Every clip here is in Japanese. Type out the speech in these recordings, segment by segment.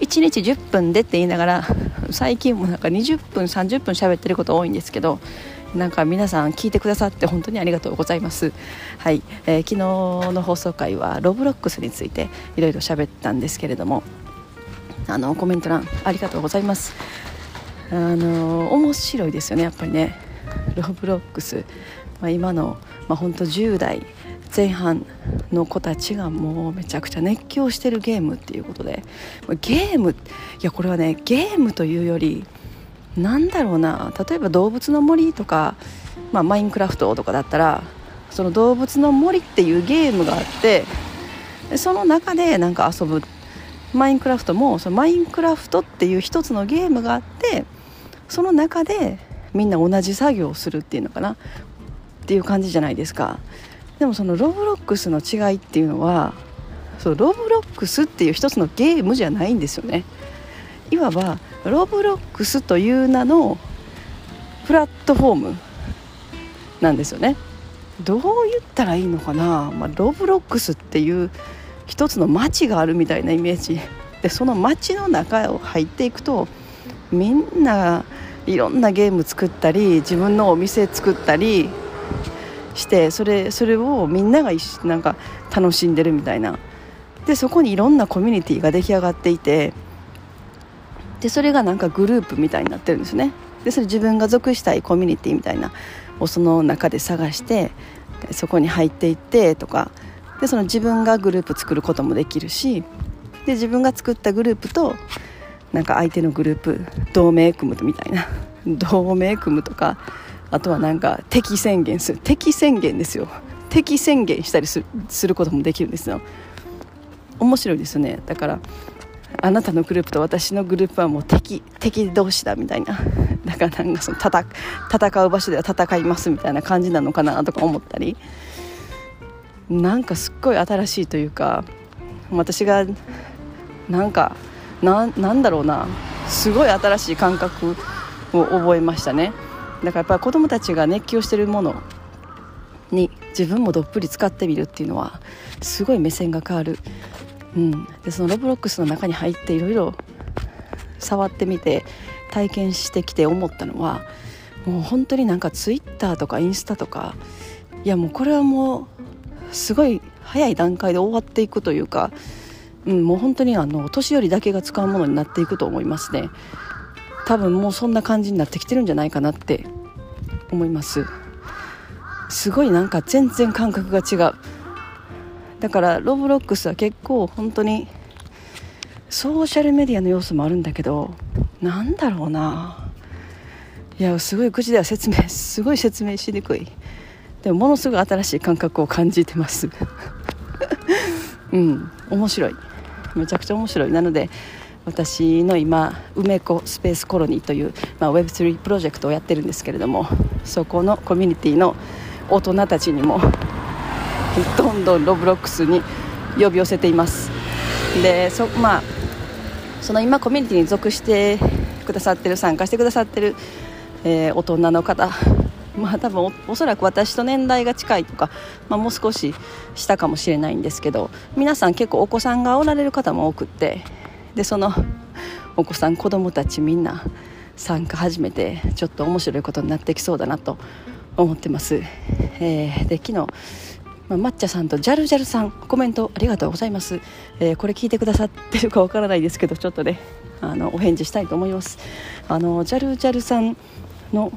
1日10分でって言いながら最近もなんか20分30分喋ってること多いんですけどなんか皆さん聞いてくださって本当にありがとうございます。はい、えー、昨日の放送回はロブロックスについていろいろ喋ったんですけれども、あのコメント欄ありがとうございます。あの面白いですよねやっぱりね。ロブロックス、まあ、今のまあ本当10代前半の子たちがもうめちゃくちゃ熱狂してるゲームっていうことでゲームいやこれはねゲームというよりなんだろうな例えば動物の森とか、まあ、マインクラフトとかだったらその動物の森っていうゲームがあってその中でなんか遊ぶマインクラフトもそのマインクラフトっていう一つのゲームがあってその中でみんな同じ作業をするっていうのかなっていう感じじゃないですか。でもそのロブロックスの違いっていうのはそうロブロックスっていう一つのゲームじゃないんですよね。いわばロブロックスという名のプラットフォームなんですよね。どう言ったらいいのかな、まあ、ロブロックスっていう一つの街があるみたいなイメージ。でその街の中を入っていくとみんないろんなゲーム作ったり自分のお店作ったりしてそれそれをみんながなんか楽しんでるみたいな。でそこにいろんなコミュニティが出来上がっていてでそれがなんかグループみたいになってるんですね。でそれ自分が属したいコミュニティみたいなをその中で探してそこに入っていってとか。でその自分がグループ作ることもできるしで自分が作ったグループとなんか相手のグループ同盟組むみたいな。同盟組むとか。あとはなんか敵宣言する。敵宣言ですよ。敵宣言したりすることもできるんですよ。面白いですよね。だからあなたのグループと私のグループはもう敵敵同士だみたいな。だからなんかその戦戦う場所では戦いますみたいな感じなのかなとか思ったり。なんかすっごい新しいというか私がなんかなんだろうな。すごい新しい感覚を覚えましたね。だからやっぱ子どもたちが熱狂してるものに自分もどっぷり使ってみるっていうのはすごい目線が変わる、うん、でそのロブロックスの中に入っていろいろ触ってみて体験してきて思ったのはもう本当になんかツイッターとかインスタとかいやもうこれはもうすごい早い段階で終わっていくというか、うん、もう本当にあの年寄りだけが使うものになっていくと思いますね。多分もうそんな感じになってきてるんじゃないかなって思います。すごいなんか全然感覚が違う。だからロブロックスは結構本当にソーシャルメディアの要素もあるんだけどなんだろうな。いやすごい口では説明 すごい説明しにくい。でもものすごい新しい感覚を感じてます。うん。面白い。めちゃくちゃ面白い。なので私の今梅子スペースコロニーという、まあ、Web3 プロジェクトをやってるんですけれどもそこのコミュニティの大人たちにもどんどんロブロックスに呼び寄せています。でそ,、まあ、その今コミュニティに属してくださってる参加してくださってる、えー、大人の方まあ多分おそらく私と年代が近いとか、まあ、もう少し下かもしれないんですけど皆さん結構お子さんがおられる方も多くってでそのお子さん子供たちみんな参加始めてちょっと面白いことになってきそうだなと思ってます、えー、で昨日、まあ、抹茶さんとジャルジャルさんコメントありがとうございます、えー、これ聞いてくださってるかわからないですけどちょっとねあのお返事したいと思います。あのジャルジャルさんの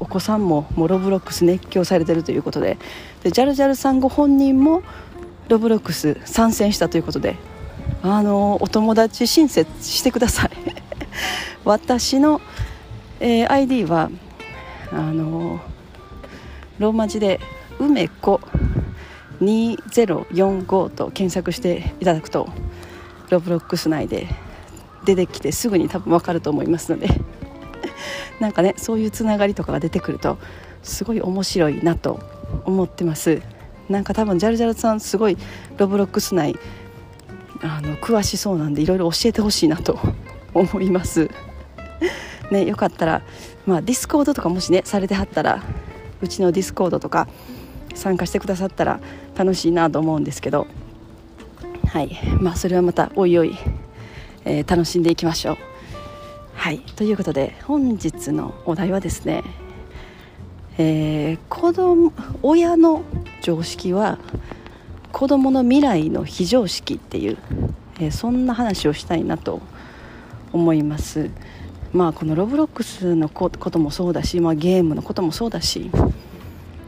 お子さんももうロブロックス熱狂されてるということででジャルジャルさんご本人もロブロックス参戦したということであのお友達申請してください。私の、えー、ID はあのローマ字で「梅子2045」と検索していただくとロブロックス内で出てきてすぐに多分分かると思いますので。なんかねそういうつながりとかが出てくるとすごい面白いなと思ってます。なんか多分ジャルジャルさんすごいロブロックス内あの詳しそうなんでいろいろ教えてほしいなと思います。ねよかったらまあディスコードとかもしねされてはったらうちのディスコードとか参加してくださったら楽しいなと思うんですけど。はい。まあそれはまたおいおい、えー、楽しんでいきましょう。はい。ということで本日のお題はですねえー、子供親の常識は子供の未来の非常識っていう、えー、そんな話をしたいなと思います。まあこのロブロックスのこともそうだし、まあ、ゲームのこともそうだし、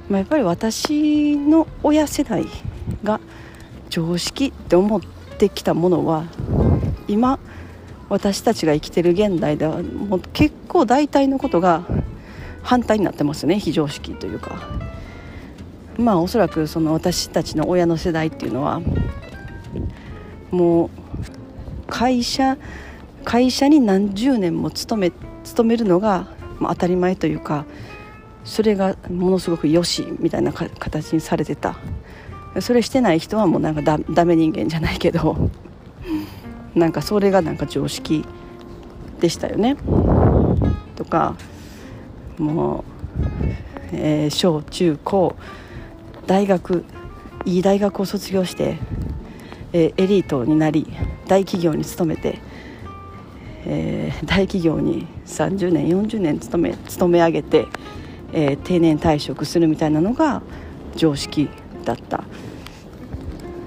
まあ、やっぱり私の親世代が常識って思ってきたものは今私たちが生きてる現代ではもう結構大体のことが反対になってますね非常識というか。まあおそらくその私たちの親の世代っていうのはもう会社会社に何十年も勤め勤めるのが、当たり前というかそれがものすごくよしみたいな形にされてた。それしてない人はもうなんかだダメ人間じゃないけどなんかそれがなんか常識でしたよね。とかもう、えー、小中高大学いい大学を卒業して、えー、エリートになり大企業に勤めて、えー、大企業に30年40年勤め勤め上げて、えー、定年退職するみたいなのが常識だった。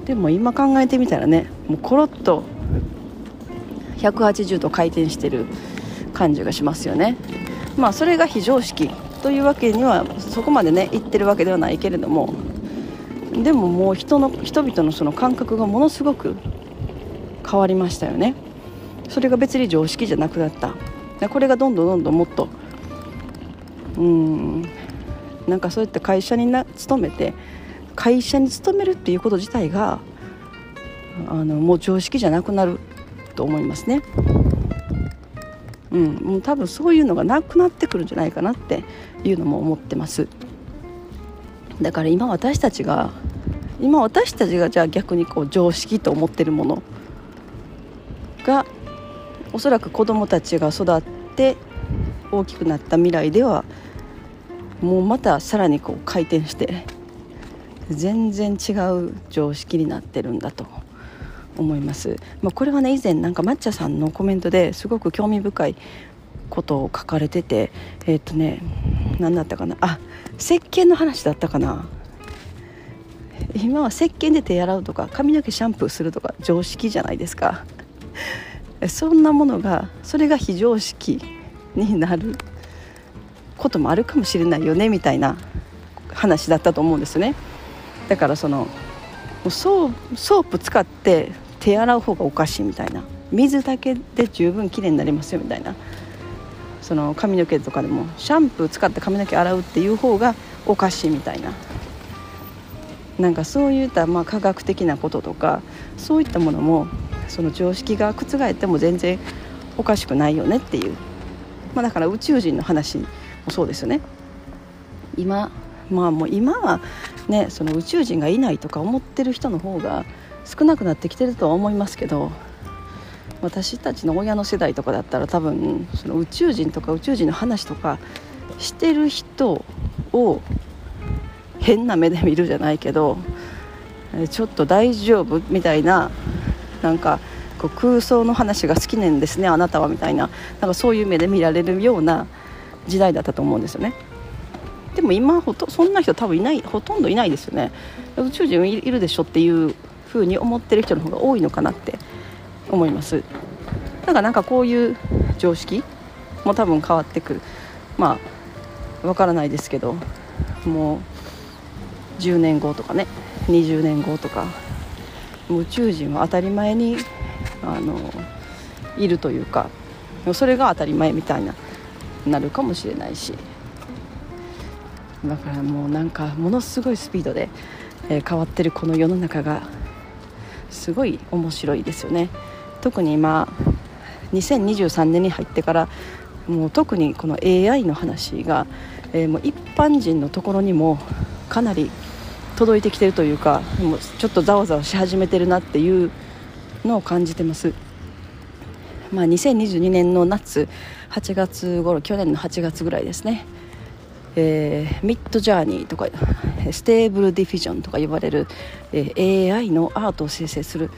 でも今考えてみたらねもうコロッと180度回転してる感じがしますよね。まあそれが非常識というわけにはそこまでね言ってるわけではないけれどもでももう人の人々のその感覚がものすごく変わりましたよね。それが別に常識じゃなくなった。これがどんどんどんどんもっとうんなんかそうやって会社にな勤めて会社に勤めるっていうこと自体があのもう常識じゃなくなると思いますね。うん、もう多分そういうのがなくなってくるんじゃないかなっていうのも思ってます。だから今私たちが今私たちがじゃあ逆にこう常識と思ってるものがおそらく子どもたちが育って大きくなった未来ではもうまたさらにこう回転して全然違う常識になってるんだと思います、まあ、これはね以前なんか抹茶さんのコメントですごく興味深いことを書かれててえっ、ー、とね何だったかな？あ石鹸の話だったかな？今は石鹸で手洗うとか髪の毛シャンプーするとか常識じゃないですか。そんなものがそれが非常識になることもあるかもしれないよねみたいな話だったと思うんですね。だからそのソープ使って手洗う方がおかしいみたいな。水だけで十分きれいになりますよみたいな。その髪の毛とかでもシャンプー使って髪の毛洗うっていう方がおかしいみたいな。なんかそういったまあ科学的なこととかそういったものもその常識が覆っても全然おかしくないよねっていう、まあ、だから宇宙人の話もそうですよね。今。まあもう今はねその宇宙人がいないとか思ってる人の方が少なくなってきてるとは思いますけど私たちの親の世代とかだったら多分その宇宙人とか宇宙人の話とかしてる人を変な目で見るじゃないけどちょっと大丈夫みたいななんかこう空想の話が好きなんですねあなたはみたいななんかそういう目で見られるような時代だったと思うんですよね。でも今ほとそんな人多分いないほとんどいないですよね。宇宙人いるでしょっていうふうに思ってる人の方が多いのかなって思います。だからなんかこういう常識も多分変わってくる。まあわからないですけどもう10年後とかね20年後とか宇宙人は当たり前にあのいるというかそれが当たり前みたいななるかもしれないし。だからもうなんかものすごいスピードで、えー、変わってるこの世の中がすごい面白いですよね。特に今2023年に入ってからもう特にこの AI の話が、えー、もう一般人のところにもかなり届いてきてるというかもうちょっとざわざわし始めてるなっていうのを感じてます。まあ、2022年の夏8月頃去年の8月ぐらいですね、えー、 Midjourney とか Stable Diffusion とか呼ばれる、えー、AI のアートを生成する、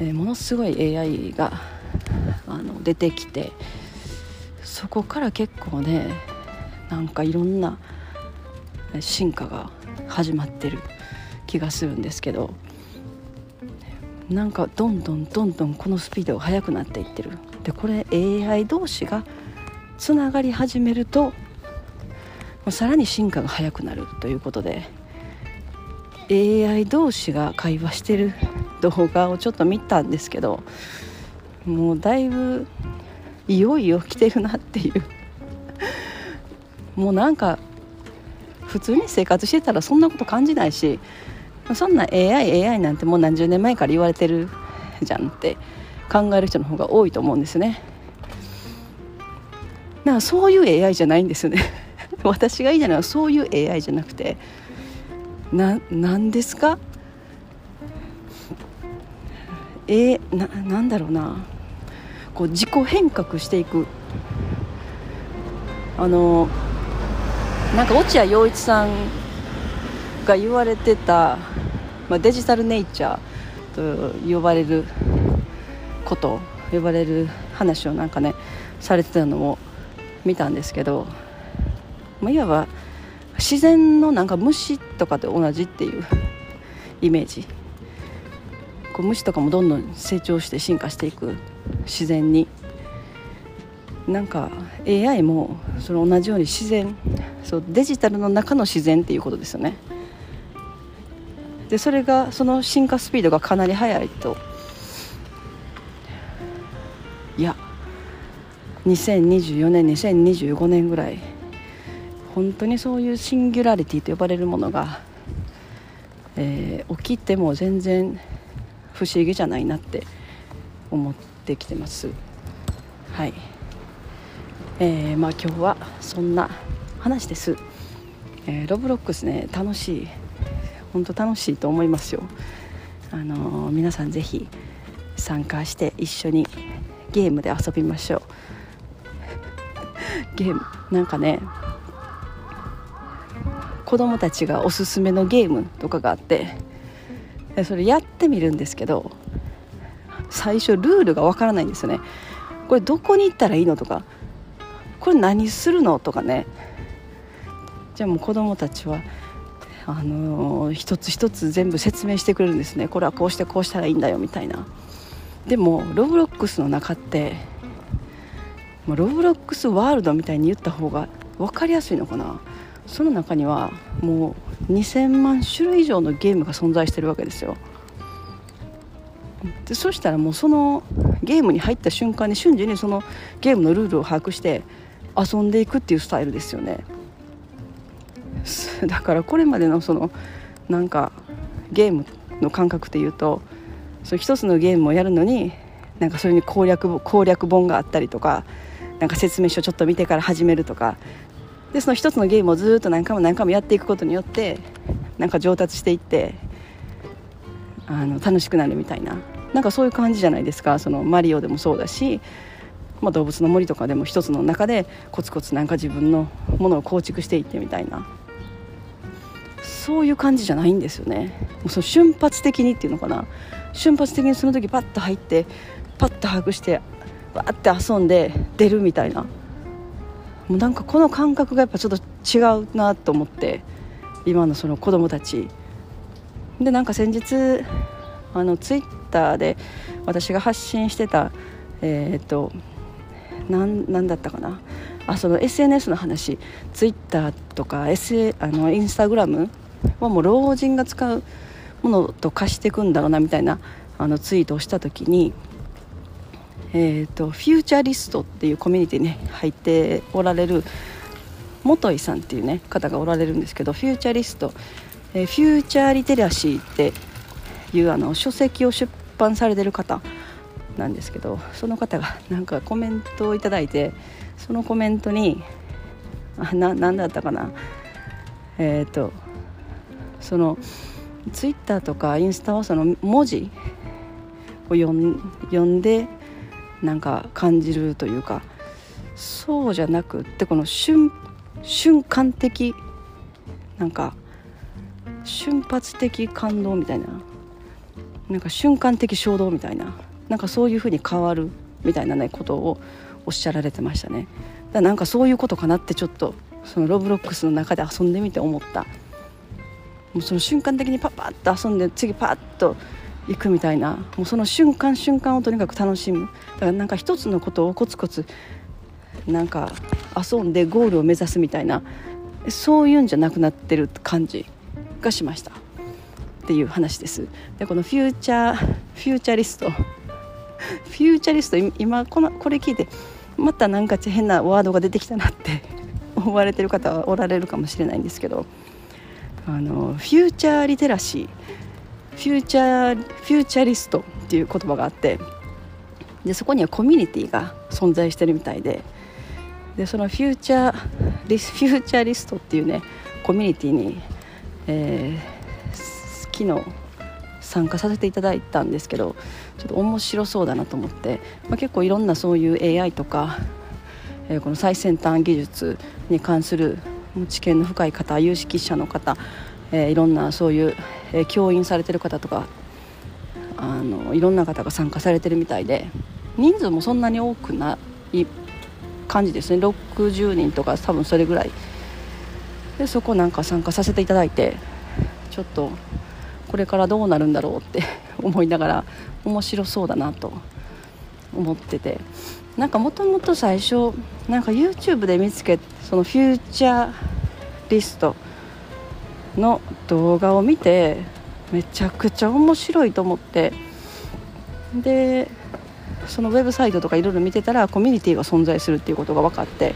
えー、ものすごい AI があの出てきてそこから結構ねなんかいろんな進化が始まってる気がするんですけどなんかどんどんどんどんこのスピードが速くなっていってる。でこれ AI 同士がつながり始めるとさらに進化が速くなるということで AI 同士が会話してる動画をちょっと見たんですけどもうだいぶいよいよ来てるなっていう。もうなんか普通に生活してたらそんなこと感じないしそんな AI、AI なんてもう何十年前から言われてるじゃんって考える人の方が多いと思うんですね。だからそういう AI じゃないんですね。私が言いたいのはそういう AI じゃなくてな何ですか？えー、ななんだろうな。こう自己変革していく。あのなんか落合陽一さんが言われてた、まあ、デジタルネイチャーと呼ばれること呼ばれる話をなんかねされてたのを見たんですけど、まあ、いわば自然のなんか虫とかと同じっていうイメージ。こう虫とかもどんどん成長して進化していく自然になんか AI もその同じように自然そうデジタルの中の自然っていうことですよね。でそれがその進化スピードがかなり速いと。いや2024年2025年ぐらい本当にそういうシンギュラリティと呼ばれるものが、えー、起きても全然不思議じゃないなって思ってきてます。はい、えー、まあ今日はそんな話です、えー、ロブロックスね楽しい本当楽しいと思いますよ。あのー、皆さんぜひ参加して一緒にゲームで遊びましょう。ゲームなんかね子供たちがおすすめのゲームとかがあってそれやってみるんですけど最初ルールがわからないんですよね。これどこに行ったらいいのとかこれ何するの？とかね。じゃあもう子供たちはあのー、一つ一つ全部説明してくれるんですね。これはこうしてこうしたらいいんだよみたいな。でもロブロックスの中ってロブロックスワールドみたいに言った方が分かりやすいのかな。その中にはもう2000万種類以上のゲームが存在してるわけですよ。でそしたらもうそのゲームに入った瞬間に瞬時にそのゲームのルールを把握して遊んでいくっていうスタイルですよね。だからこれまでのそのなんかゲームの感覚でいうとそ一つのゲームをやるのになんかそれに攻略攻略本があったりとかなんか説明書ちょっと見てから始めるとかでその一つのゲームをずっと何回も何回もやっていくことによってなんか上達していってあの楽しくなるみたいななんかそういう感じじゃないですか。そのマリオでもそうだし、まあ、動物の森とかでも一つの中でコツコツなんか自分のものを構築していってみたいな。そういう感じじゃないんですよね。もうその瞬発的にっていうのかな。瞬発的にその時パッと入ってパッと把握してわーって遊んで出るみたいな。もうなんかこの感覚がやっぱちょっと違うなと思って今のその子供たち。でなんか先日あのツイッターで私が発信してたえっ、となんだったかな？あその SNS の話。ツイッターとか、S、あのインスタグラムはもう老人が使うものと化していくんだろうなみたいなあのツイートをした時に、えーと、フューチャリストっていうコミュニティに、ね、入っておられる元井さんっていう、ね、方がおられるんですけどフューチャリスト、えー、フューチャーリテラシーっていうあの書籍を出版されてる方なんですけどその方がなんかコメントを頂いてそのコメントにあな何だったかなえっ、ー、とそのツイッターとかインスタはその文字を読んでなんか感じるというかそうじゃなくってこの瞬瞬間的なんか瞬発的感動みたいななんか瞬間的衝動みたいななんかそういうふうに変わるみたいなねことをおっしゃられてましたね。だなんかそういうことかなってちょっとそのロブロックスの中で遊んでみて思った。もうその瞬間的にパッパッと遊んで次パッと行くみたいな。もうその瞬間瞬間をとにかく楽しむ。だからなんか一つのことをコツコツなんか遊んでゴールを目指すみたいな。そういうんじゃなくなってる感じがしました。っていう話です。でこのフューチャーフューチャリストフューチャリスト今このこれ聞いてまた何か変なワードが出てきたなって思われてる方はおられるかもしれないんですけどあのフューチャーリテラシーフューチャーフューチャリストっていう言葉があってでそこにはコミュニティが存在してるみたいででそのフューチャーリスフューチャリストっていうねコミュニティに、えー、昨日参加させていただいたんですけどちょっと面白そうだなと思って、まあ、結構いろんなそういう AI とか、えー、この最先端技術に関する知見の深い方有識者の方、えー、いろんなそういう、えー、教員されてる方とかあのいろんな方が参加されてるみたいで人数もそんなに多くない感じですね。60人とか多分それぐらい。でそこなんか参加させていただいてちょっとこれからどうなるんだろうって思いながら面白そうだなと思ってて。なんかもともと最初なんか YouTube で見つけそのフューチャーリストの動画を見てめちゃくちゃ面白いと思って。でそのウェブサイトとかいろいろ見てたらコミュニティが存在するっていうことが分かって。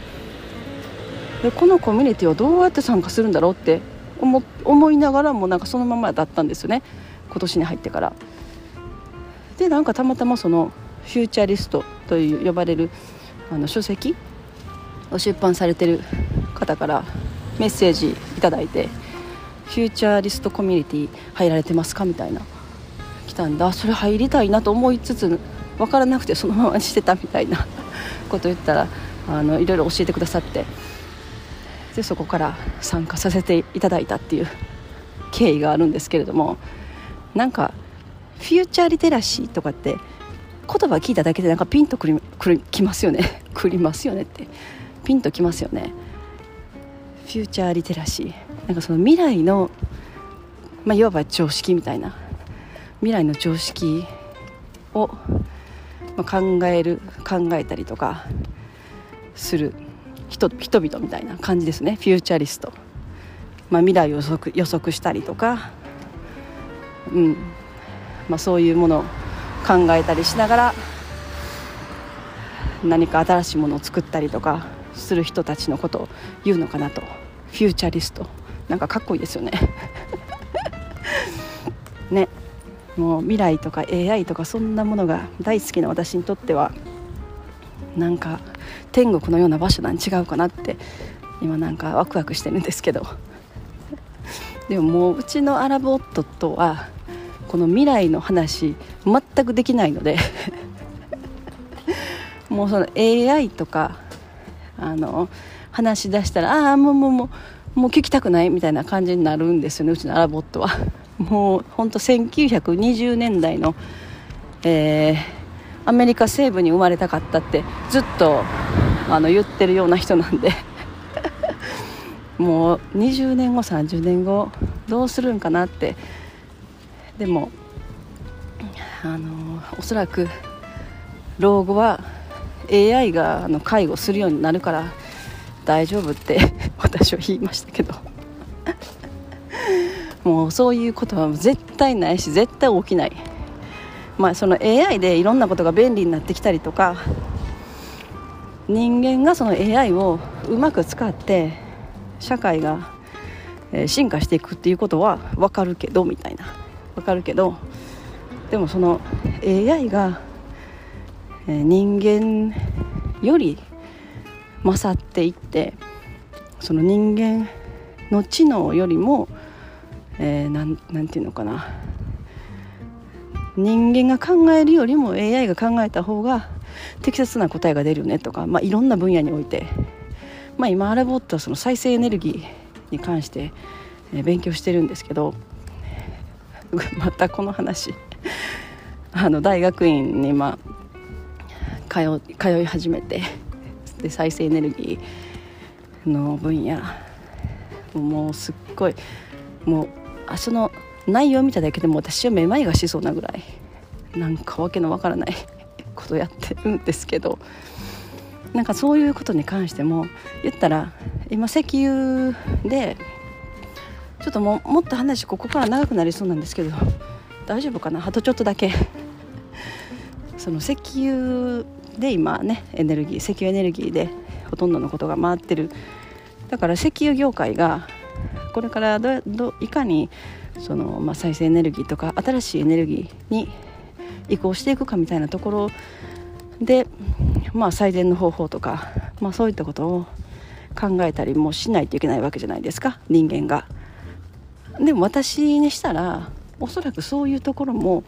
でこのコミュニティをどうやって参加するんだろうって思思いながらもなんかそのままだったんですよね。今年に入ってから。でなんかたまたまそのフューチャリストという呼ばれるあの書籍を出版されてる方からメッセージいただいてフューチャリストコミュニティ入られてますかみたいな来たんだ。それ入りたいなと思いつつ分からなくてそのままにしてたみたいな こと言ったらあのいろいろ教えてくださってでそこから参加させていただいたっていう経緯があるんですけれどもなんかフューチャーリテラシーとかって言葉聞いただけでなんかピンとくりくりきますよね。くりますよねって。ピンときますよね。フューチャーリテラシー。なんかその未来の、まあ、いわば常識みたいな。未来の常識をまあ、考える考えたりとかする人人々みたいな感じですね。フューチャリスト、まあ、未来を予測予測したりとか、うん。まあ、そういうものを考えたりしながら何か新しいものを作ったりとかする人たちのことを言うのかなと。フューチャリスト。なんかかっこいいですよね。ね。もう未来とか AI とかそんなものが大好きな私にとってはなんか天国のような場所なん違うかなって今なんかワクワクしてるんですけど。でももううちのアラボットとはこの未来の話全くできないので もうその AI とかあの話し出したらああもうもうもうもう聞きたくないみたいな感じになるんですよねうちのアラボットは。もう本当1920年代の、えー、アメリカ西部に生まれたかったってずっとあの言ってるような人なんで もう20年後30年後どうするんかなってでもあのおそらく老後は AI があの介護するようになるから大丈夫って 私は言いましたけど。もうそういうことは絶対ないし絶対起きない。まあその AI でいろんなことが便利になってきたりとか人間がその AI をうまく使って社会が進化していくっていうことは分かるけどみたいな。分かるけどでもその AI が、人間より勝っていってその人間の知能よりも、えー、なんなんていうのかな。人間が考えるよりも AI が考えた方が適切な答えが出るよねとか、まあ、いろんな分野において、まあ、今アラボットはその再生エネルギーに関して、勉強してるんですけど またこの話。あの大学院に今通通い始めてで再生エネルギーの分野もうすっごいもうあその内容を見ただけでも私はめまいがしそうなぐらいなんかわけのわからない ことやってるんですけどなんかそういうことに関しても言ったら今石油でちょっとももっと話ここから長くなりそうなんですけど大丈夫かな？あとちょっとだけ。その石油で今ねエネルギー石油エネルギーでほとんどのことが回ってる。だから石油業界がこれからどどいかにその、まあ、再生エネルギーとか新しいエネルギーに移行していくかみたいなところで、まあ、最善の方法とか、まあ、そういったことを考えたりもしないといけないわけじゃないですか？人間が。でも私にしたらおそらくそういうところも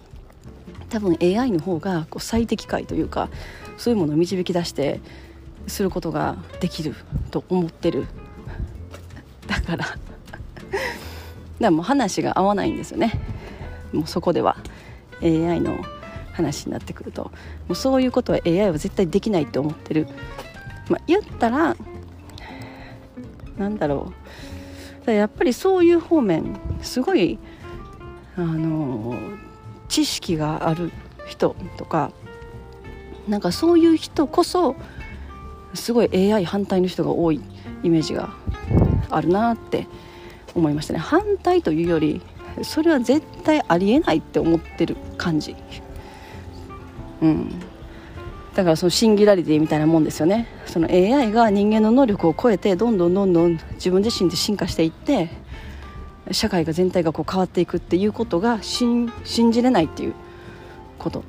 多分 AI の方がこう最適解というかそういうものを導き出してすることができると思ってる。だからだもう話が合わないんですよね。もうそこでは。AI の話になってくると。もうそういうことは AI は絶対できないって思ってる、まあ、言ったらなんだろう。やっぱりそういう方面すごいあの知識がある人とかなんかそういう人こそすごい AI 反対の人が多いイメージがあるなって思いましたね。反対というよりそれは絶対ありえないって思ってる感じ。うん。だからそのシンギュラリティみたいなもんですよね。その AI が人間の能力を超えてどんどんどんどん自分自身で進化していって社会が全体がこう変わっていくっていうことが信じれないっていうこと。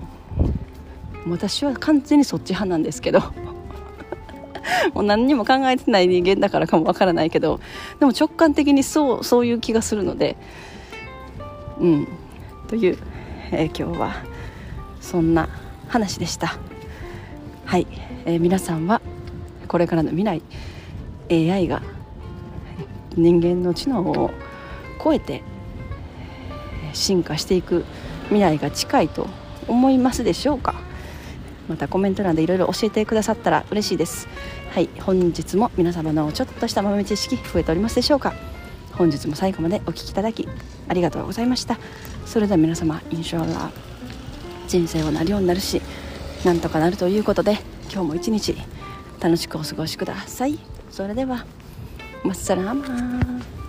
私は完全にそっち派なんですけど。もう何にも考えてない人間だからかもわからないけど。でも直感的にそうそういう気がするので。うん。という、えー、今日はそんな話でした。はい、えー、皆さんはこれからの未来 AI が人間の知能を超えて進化していく未来が近いと思いますでしょうか？またコメント欄でいろいろ教えてくださったら嬉しいです。はい。本日も皆様のちょっとした豆知識増えておりますでしょうか？本日も最後までお聴きいただきありがとうございました。それでは皆様インシャーラ人生はなるようになるしなんとかなるということで今日も一日楽しくお過ごしください。それではまっさらーマー